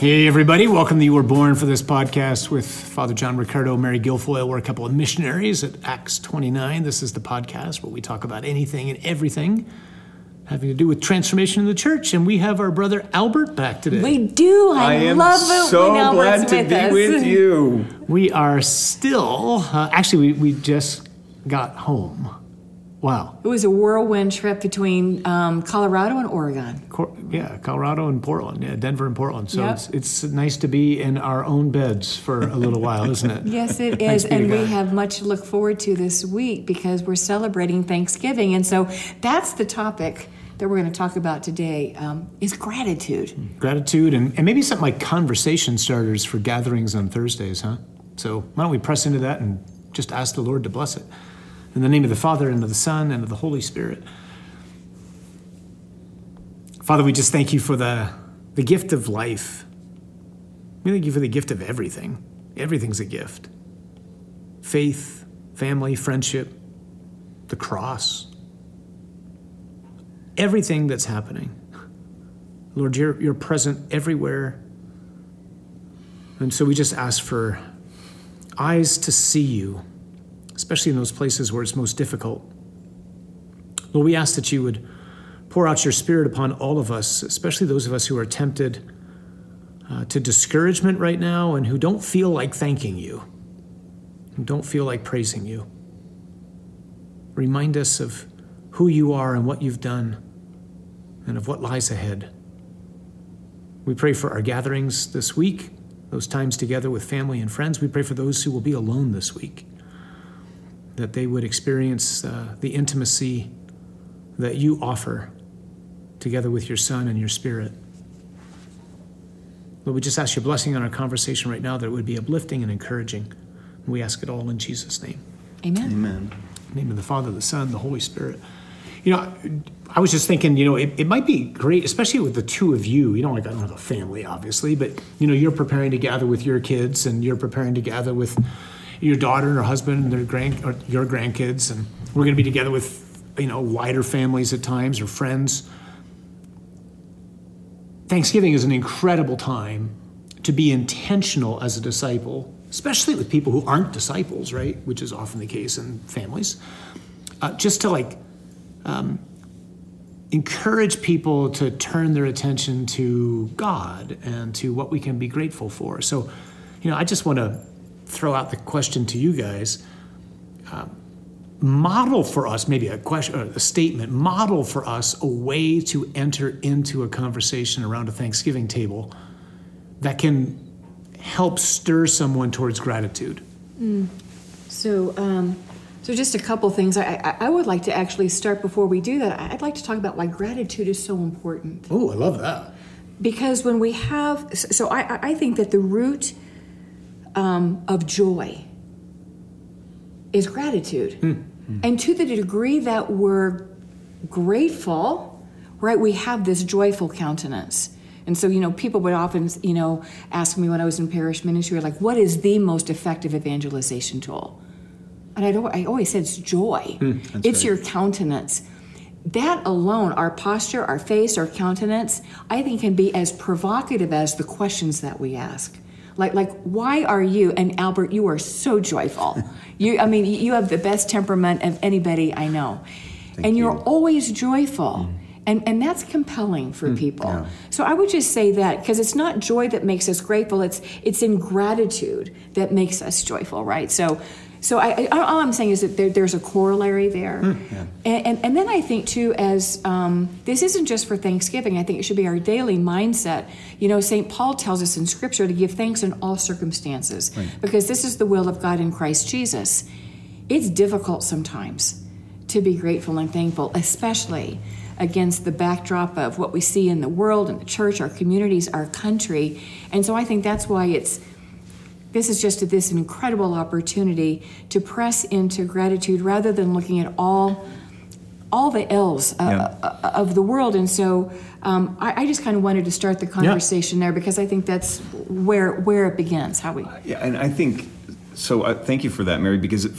Hey, everybody. Welcome to You Were Born for this podcast with Father John Riccardo, Mary Guilfoyle. We're a couple of missionaries at Acts 29. This is the podcast where we talk about anything and everything having to do with transformation in the church. And we have our brother Albert back today. We do. I, I am love it so when glad to with be us. with you. We are still, uh, actually, we, we just got home. Wow. It was a whirlwind trip between um, Colorado and Oregon. Cor- yeah, Colorado and Portland. Yeah, Denver and Portland. So Yep. it's, it's nice to be in our own beds for a little while, isn't it? Yes, it is. And we have much to look forward to this week because we're celebrating Thanksgiving. And so that's the topic that we're going to talk about today um, is gratitude. gratitude and, and maybe something like conversation starters for gatherings on Thursdays, huh? So why don't we press into that and just ask the Lord to bless it? In the name of the Father, and of the Son, and of the Holy Spirit. Father, we just thank you for the, the gift of life. We thank you for the gift of everything. Everything's a gift faith, family, friendship, the cross, everything that's happening. Lord, you're, you're present everywhere. And so we just ask for eyes to see you, especially in those places where it's most difficult. Lord, we ask that you would pour out your spirit upon all of us, especially those of us who are tempted uh, to discouragement right now and who don't feel like thanking you, who don't feel like praising you. Remind us of who you are and what you've done and of what lies ahead. We pray for our gatherings this week, those times together with family and friends. We pray for those who will be alone this week, that they would experience uh, the intimacy that you offer together with your Son and your Spirit. Lord, we just ask your blessing on our conversation right now that it would be uplifting and encouraging. And we ask it all in Jesus' name. Amen. Amen. In the name of the Father, the Son, the Holy Spirit. You know, I was just thinking, you know, it, it might be great, especially with the two of you. You know, like I don't have a family, obviously, but you know, you're preparing to gather with your kids, and you're preparing to gather with your daughter and her husband and their grand or your grandkids, and we're going to be together with you know wider families at times or friends. Thanksgiving is an incredible time to be intentional as a disciple, especially with people who aren't disciples, right? Which is often the case in families. Uh, just to like um, encourage people to turn their attention to God and to what we can be grateful for. So, you know, I just want to throw out the question to you guys. Um, model for us, maybe a question, or a statement, model for us a way to enter into a conversation around a Thanksgiving table that can help stir someone towards gratitude. So, um, so just a couple things. I, I, I would like to actually start before we do that. I'd like to talk about why gratitude is so important. Oh, I love that. because when we have so i, I think that the root um, of joy is gratitude hmm. Hmm. and to the degree that we're grateful right we have this joyful countenance and so you know people would often you know ask me when i was in parish ministry like what is the most effective evangelization tool and I'd, al- I always said it's joy. Hmm, it's your countenance. That alone, our posture, our face, our countenance, I think can be as provocative as the questions that we ask. Like, like, why are you? And Albert, you are so joyful. you, I mean, you have the best temperament of anybody I know, and you're you. always joyful. Mm. And, and that's compelling for mm, people. yeah. So I would just say that because it's not joy that makes us grateful; it's it's in gratitude that makes us joyful, right? So, so I, I all I'm saying is that there, there's a corollary there, and, and and then I think too as um, this isn't just for Thanksgiving. I think it should be our daily mindset. You know, Saint Paul tells us in Scripture to give thanks in all circumstances because this is the will of God in Christ Jesus. It's difficult sometimes to be grateful and thankful, especially against the backdrop of what we see in the world and the church, our communities, our country. And so I think that's why it's this is just this incredible opportunity to press into gratitude rather than looking at all all the ills uh, Yeah. uh, of the world. And so um, I, I just kind of wanted to start the conversation there because I think that's where where it begins. How we Yeah, and I think so. Uh, thank you for that, Mary, because it,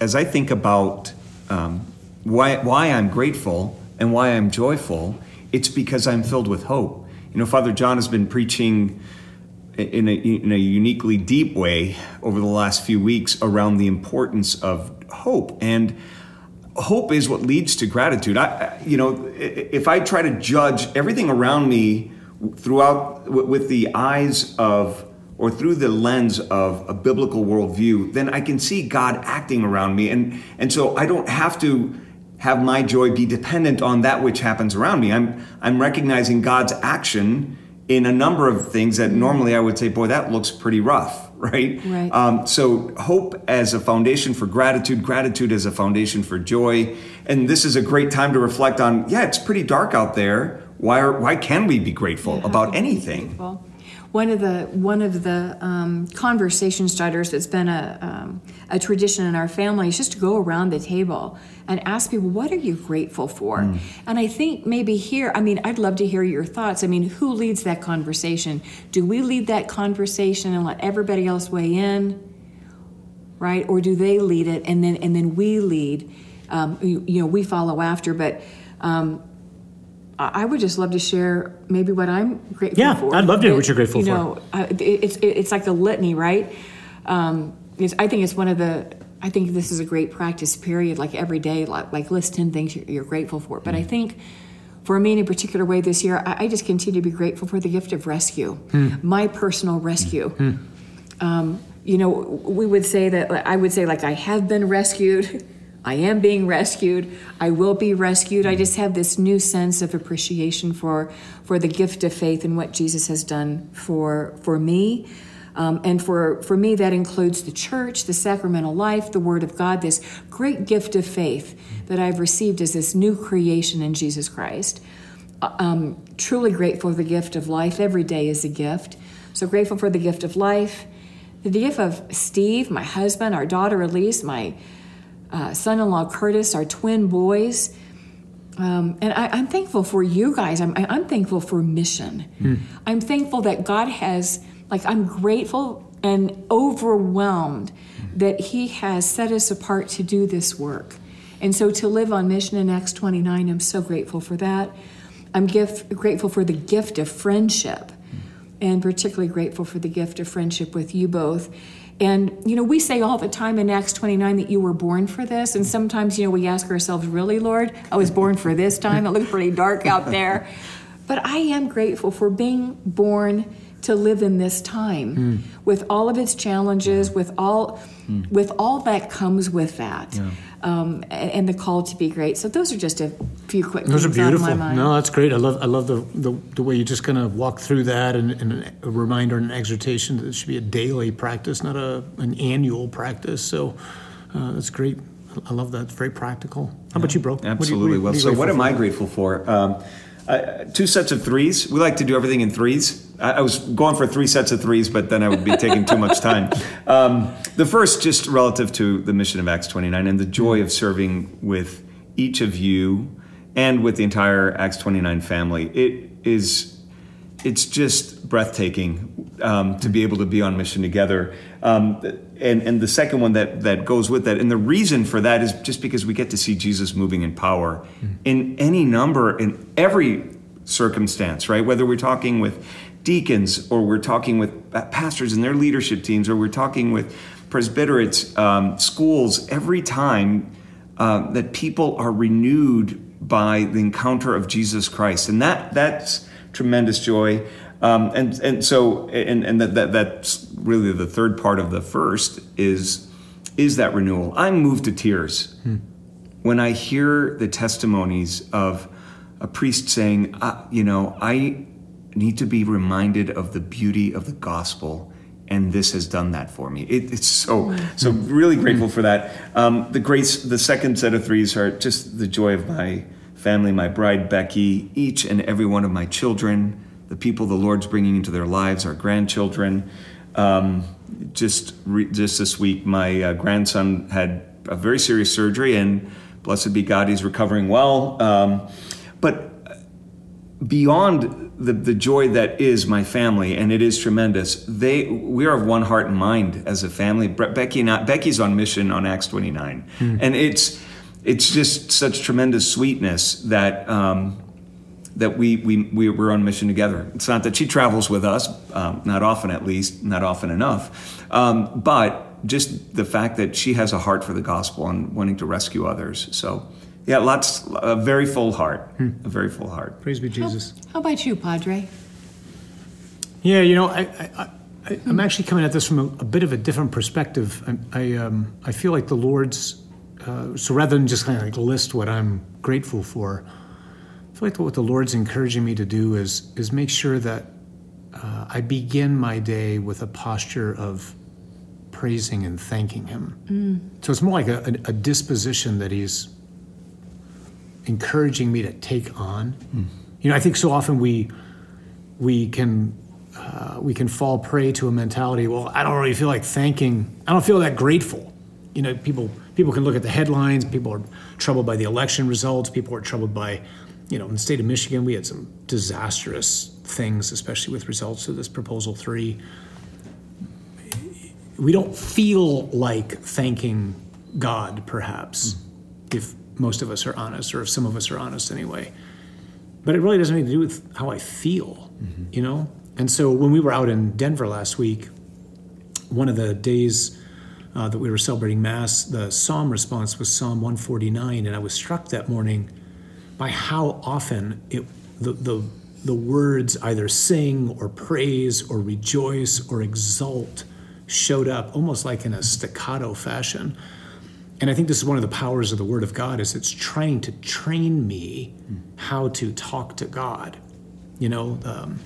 as I think about um, why why I'm grateful and why I'm joyful, it's because I'm filled with hope. You know, Father John has been preaching in a, in a uniquely deep way over the last few weeks around the importance of hope. And hope is what leads to gratitude. I you know if i try to judge everything around me throughout with the eyes of or through the lens of a biblical worldview then i can see god acting around me. And and so i don't have to have my joy be dependent on that which happens around me. I'm i'm recognizing god's action in a number of things that normally I would say, boy, that looks pretty rough, right? Right. Um, so, hope as a foundation for gratitude, gratitude as a foundation for joy. And this is a great time to reflect on yeah, it's pretty dark out there. Why, are, why can we be grateful Yeah, about be anything? grateful. One of the one of the um, conversation starters that's been a um, a tradition in our family is just to go around the table and ask people, "What are you grateful for?" Mm. And I think maybe here, I mean, I'd love to hear your thoughts. I mean, who leads that conversation? Do we lead that conversation and let everybody else weigh in, right? Or do they lead it and then and then we lead? Um, you, you know, we follow after, but. Um, I I would just love to share maybe what I'm grateful for Yeah. I'd love to hear what you're grateful you for. know, uh, it- it's it's like the litany, right? Um, it's, I think it's one of the. I think this is a great practice period. Like every day, like, like list ten things you're, you're grateful for. But I Mm-hmm. think for me in a particular way this year, I, I just continue to be grateful for the gift of rescue, Hmm. my personal rescue. Um, you know, we would say that I would say like I have been rescued. I am being rescued. I will be rescued. I just have this new sense of appreciation for for the gift of faith and what Jesus has done for for me. Um, and for, for me, that includes the church, the sacramental life, the Word of God, this great gift of faith that I've received as this new creation in Jesus Christ. Uh, Um, truly grateful for the gift of life. Every day is a gift. So grateful for the gift of life, the gift of Steve, my husband, our daughter Elise, my uh, son in law Curtis, our twin boys. Um, and I, I'm thankful for you guys. I'm, I- I'm thankful for mission. I'm thankful that God has, like, I'm grateful and overwhelmed that He has set us apart to do this work. And so to live on mission in Acts 29, I'm so grateful for that. I'm gift, grateful for the gift of friendship, and particularly grateful for the gift of friendship with you both. And, you know, we say all the time in Acts 29 that you were born for this. And sometimes, you know, we ask ourselves, really, Lord? I was born for this time. It looks pretty dark out there. But I am grateful for being born to live in this time hmm. with all of its challenges, with all, hmm. with all that comes with that, um, and the call to be great. So those are just a few quick Those are things out of beautiful. my mind. No, that's great. I love I love the, the, the way you just kind of walk through that and, and a reminder and an exhortation that it should be a daily practice, not a an annual practice. So uh, that's great. I love that. It's very practical. How about you, bro? What you- Absolutely. well, so what am I grateful for? Um, uh, two sets of threes. We like to do everything in threes. I, I was going for three sets of threes, but then I would be taking too much time. Um, the first, just relative to the mission of Acts 29 and the joy of serving with each of you and with the entire Acts 29 family. It is it's just breathtaking um, to be able to be on mission together. Um, and, and the second one that, that goes with that, and the reason for that is just because we get to see Jesus moving in power in any number, in every circumstance, right? Whether we're talking with deacons or we're talking with pastors and their leadership teams or we're talking with presbyterates, um, schools, every time uh, that people are renewed by the encounter of Jesus Christ. And that that's tremendous joy. Um, and and so and and that, that that's really the third part of the first is is that renewal. I'm moved to tears when I hear the testimonies of a priest saying, uh, you know, I need to be reminded of the beauty of the gospel. And this has done that for me. It, it's so so really grateful for that. Um, the grace, the second set of threes are just the joy of my family, my bride Becky, each and every one of my children, the people the Lord's bringing into their lives, our grandchildren. Um, just re- just this week, my uh, grandson had a very serious surgery, and blessed be God, he's recovering well. Um, but beyond the, the joy that is my family, and it is tremendous, they we are of one heart and mind as a family. Bre- Becky and I, Becky's on mission on Acts 29, and it's it's just such tremendous sweetness that um, that we, we, we we're on mission together. It's not that she travels with us, um, not often at least, not often enough, um, but just the fact that she has a heart for the gospel and wanting to rescue others. So, yeah, lots, a very full heart, a very full heart. Praise be Jesus. How about you, Padre? Yeah, you know, I, I, I, I'm actually coming at this from a, a bit of a different perspective. I, I, um, I feel like the Lord's, uh, so rather than just kind of like list what I'm grateful for, I feel like what the Lord's encouraging me to do is is make sure that uh, I begin my day with a posture of praising and thanking Him. So it's more like a, a, a disposition that He's encouraging me to take on. You know, I think so often we we can uh, we can fall prey to a mentality. Well, I don't really feel like thanking. I don't feel that grateful. You know, people people can look at the headlines. People are troubled by the election results. People are troubled by, you know, in the state of Michigan, we had some disastrous things, especially with results of this proposal three. We don't feel like thanking God, perhaps, if most of us are honest, or if some of us are honest anyway but it really doesn't have anything to do with how I feel, you know? And so when we were out in Denver last week, one of the days uh, that we were celebrating Mass, the psalm response was Psalm 149. And I was struck that morning by how often it, the, the, the words either sing or praise or rejoice or exult showed up almost like in a staccato fashion. And I think this is one of the powers of the Word of God is it's trying to train me how to talk to God. You know, um,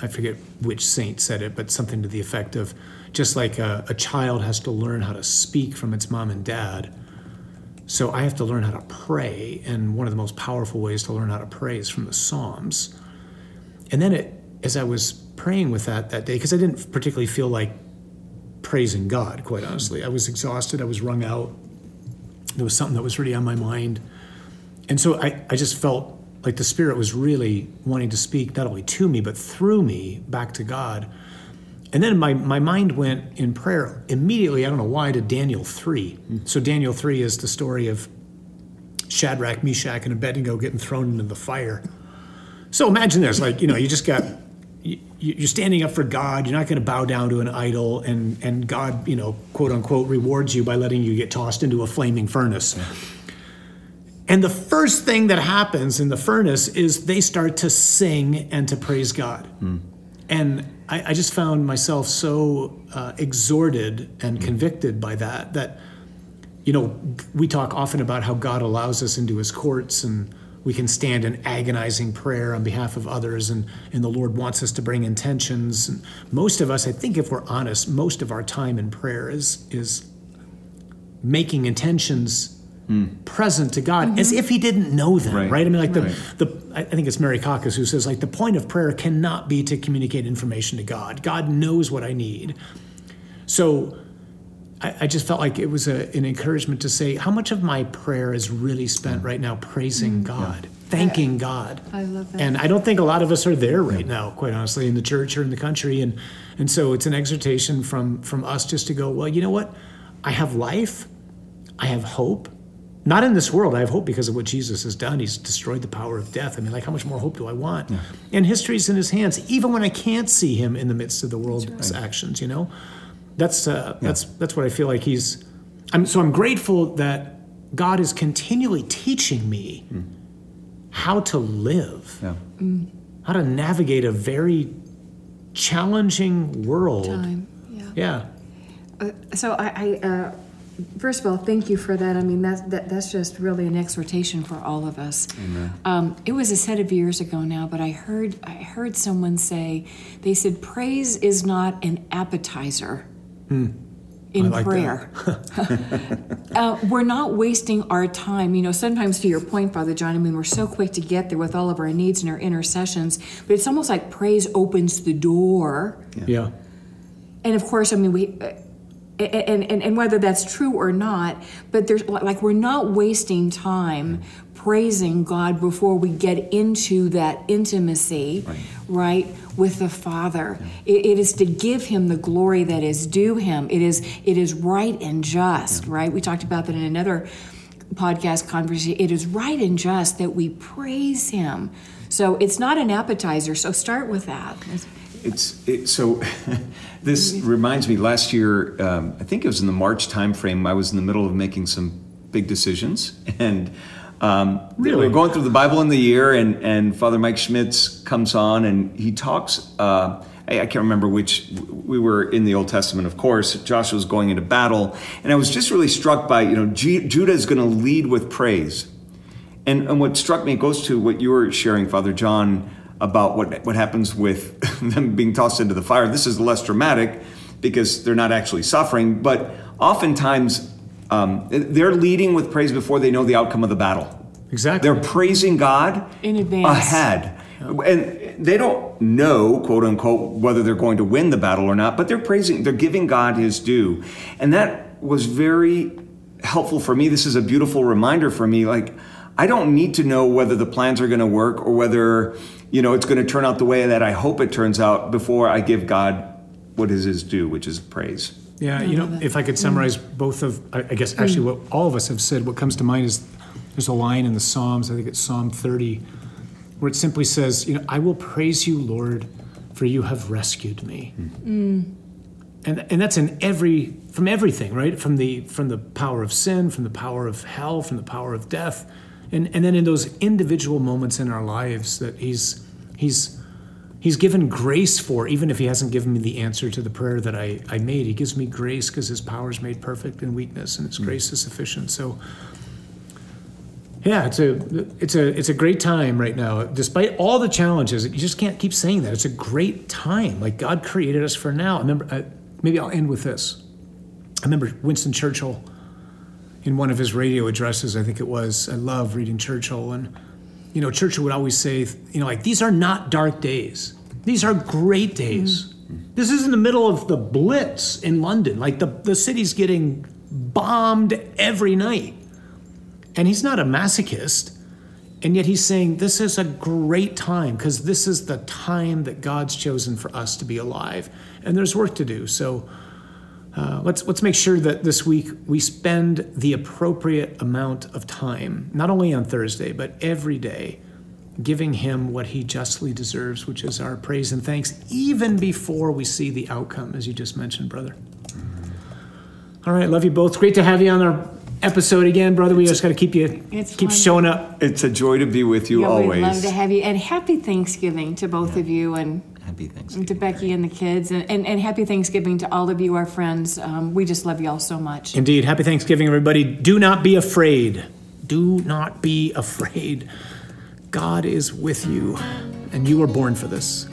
I forget which saint said it, but something to the effect of just like a, a child has to learn how to speak from its mom and dad, so I have to learn how to pray. And one of the most powerful ways to learn how to pray is from the Psalms. And then it, as I was praying with that that day, because I didn't particularly feel like praising God, quite honestly. I was exhausted, I was wrung out. There was something that was really on my mind. And so I, I just felt like the Spirit was really wanting to speak not only to me, but through me back to God. And then my, my mind went in prayer immediately, I don't know why, to Daniel 3. So Daniel 3 is the story of Shadrach, Meshach, and Abednego getting thrown into the fire. So imagine this, like, you know, you just got, you're standing up for God, you're not going to bow down to an idol, and, and God, you know, quote unquote, rewards you by letting you get tossed into a flaming furnace. And the first thing that happens in the furnace is they start to sing and to praise God. And I, I just found myself so uh, exhorted and convicted by that, that, you know, we talk often about how God allows us into his courts and we can stand in agonizing prayer on behalf of others and, and the Lord wants us to bring intentions. And most of us, I think if we're honest, most of our time in prayer is is making intentions hmm. present to God as mm-hmm. if he didn't know them, right? Right. I mean, like the, the I think it's Mary Caucus who says like the point of prayer cannot be to communicate information to God. God knows what I need. So I, I just felt like it was a, an encouragement to say how much of my prayer is really spent right now praising mm-hmm. God, thanking God. I love that. And I don't think a lot of us are there right now, quite honestly, in the church or in the country. And and so it's an exhortation from from us just to go, well, you know what? I have life, I have hope. Not in this world. I have hope because of what Jesus has done. He's destroyed the power of death. I mean, like, how much more hope do I want? And history's in his hands, even when I can't see him in the midst of the world's actions. You know, that's uh, that's that's what I feel like he's. I'm so I'm grateful that God is continually teaching me how to live Yeah. how to navigate a very challenging world. Time, yeah. Yeah. Uh, so I, I uh, first of all, thank you for that. I mean, that's that, that's just really an exhortation for all of us. Um, it was a set of years ago now, but I heard I heard someone say they said praise is not an appetizer. In like prayer, uh, we're not wasting our time. You know, sometimes to your point, Father John, I mean, we're so quick to get there with all of our needs and our intercessions, but it's almost like praise opens the door. Yeah. and of course, I mean, we, uh, and, and, and whether that's true or not, but there's like we're not wasting time praising God before we get into that intimacy, right, with the Father. It, it is to give Him the glory that is due Him. It is it is right and just, right? We talked about that in another podcast conversation, it is right and just that we praise Him. So it's not an appetizer. So start with that. It's it, so. this reminds me. Last year, um, I think it was in the March timeframe. I was in the middle of making some big decisions, and um, Really? We're going through the Bible in the year, and and Father Mike Schmitz comes on, and he talks. Uh, I, I can't remember which. We were in the Old Testament, of course. Joshua's going into battle, and I was just really struck by you know G- Judah is going to lead with praise. And, and what struck me goes to what you were sharing, Father John, about what what happens with them being tossed into the fire. This is less dramatic because they're not actually suffering, but oftentimes um, they're leading with praise before they know the outcome of the battle. Exactly. They're praising God In advance. ahead. And they don't know, quote unquote, whether they're going to win the battle or not, but they're praising, they're giving God his due. And that was very helpful for me. This is a beautiful reminder for me. Like, I don't need to know whether the plans are going to work or whether, you know, it's going to turn out the way that I hope it turns out before I give God what is his due, which is praise. Yeah, you know, if I could summarize both of, I I guess actually what all of us have said, what comes to mind is there's a line in the Psalms, I think it's Psalm 30, where it simply says, you know, I will praise you, Lord, for you have rescued me. And, and that's in every from everything right? From the from the power of sin from the power of hell from the power of death. And and then in those individual moments in our lives that he's he's he's given grace for even if he hasn't given me the answer to the prayer that i i made he gives me grace because his power is made perfect in weakness and his hmm. grace is sufficient so yeah, it's a it's a it's a great time right now. Despite all the challenges, you just can't keep saying that. It's a great time. Like God created us for now. I remember. Maybe I'll end with this. I remember Winston Churchill in one of his radio addresses. I think it was. I love reading Churchill, and you know, Churchill would always say, you know, like these are not dark days. These are great days. Mm. This is in the middle of the Blitz in London. Like the the city's getting bombed every night. And he's not a masochist. And yet he's saying this is a great time because this is the time that God's chosen for us to be alive. And there's work to do. So uh, let's, let's make sure that this week we spend the appropriate amount of time, not only on Thursday, but every day, giving him what he justly deserves, which is our praise and thanks, even before we see the outcome, as you just mentioned, brother. All right, love you both. Great to have you on our episode again, brother. We just got to keep you It's keep fun. showing up. It's a joy to be with you Yeah, always. we'd love to have you. And happy Thanksgiving to both of you and Happy Thanksgiving. to Becky and the kids. And, and, and happy Thanksgiving to all of you, our friends. Um, we just love you all so much. Indeed. Happy Thanksgiving, everybody. Do not be afraid. Do not be afraid. God is with you, and you were born for this.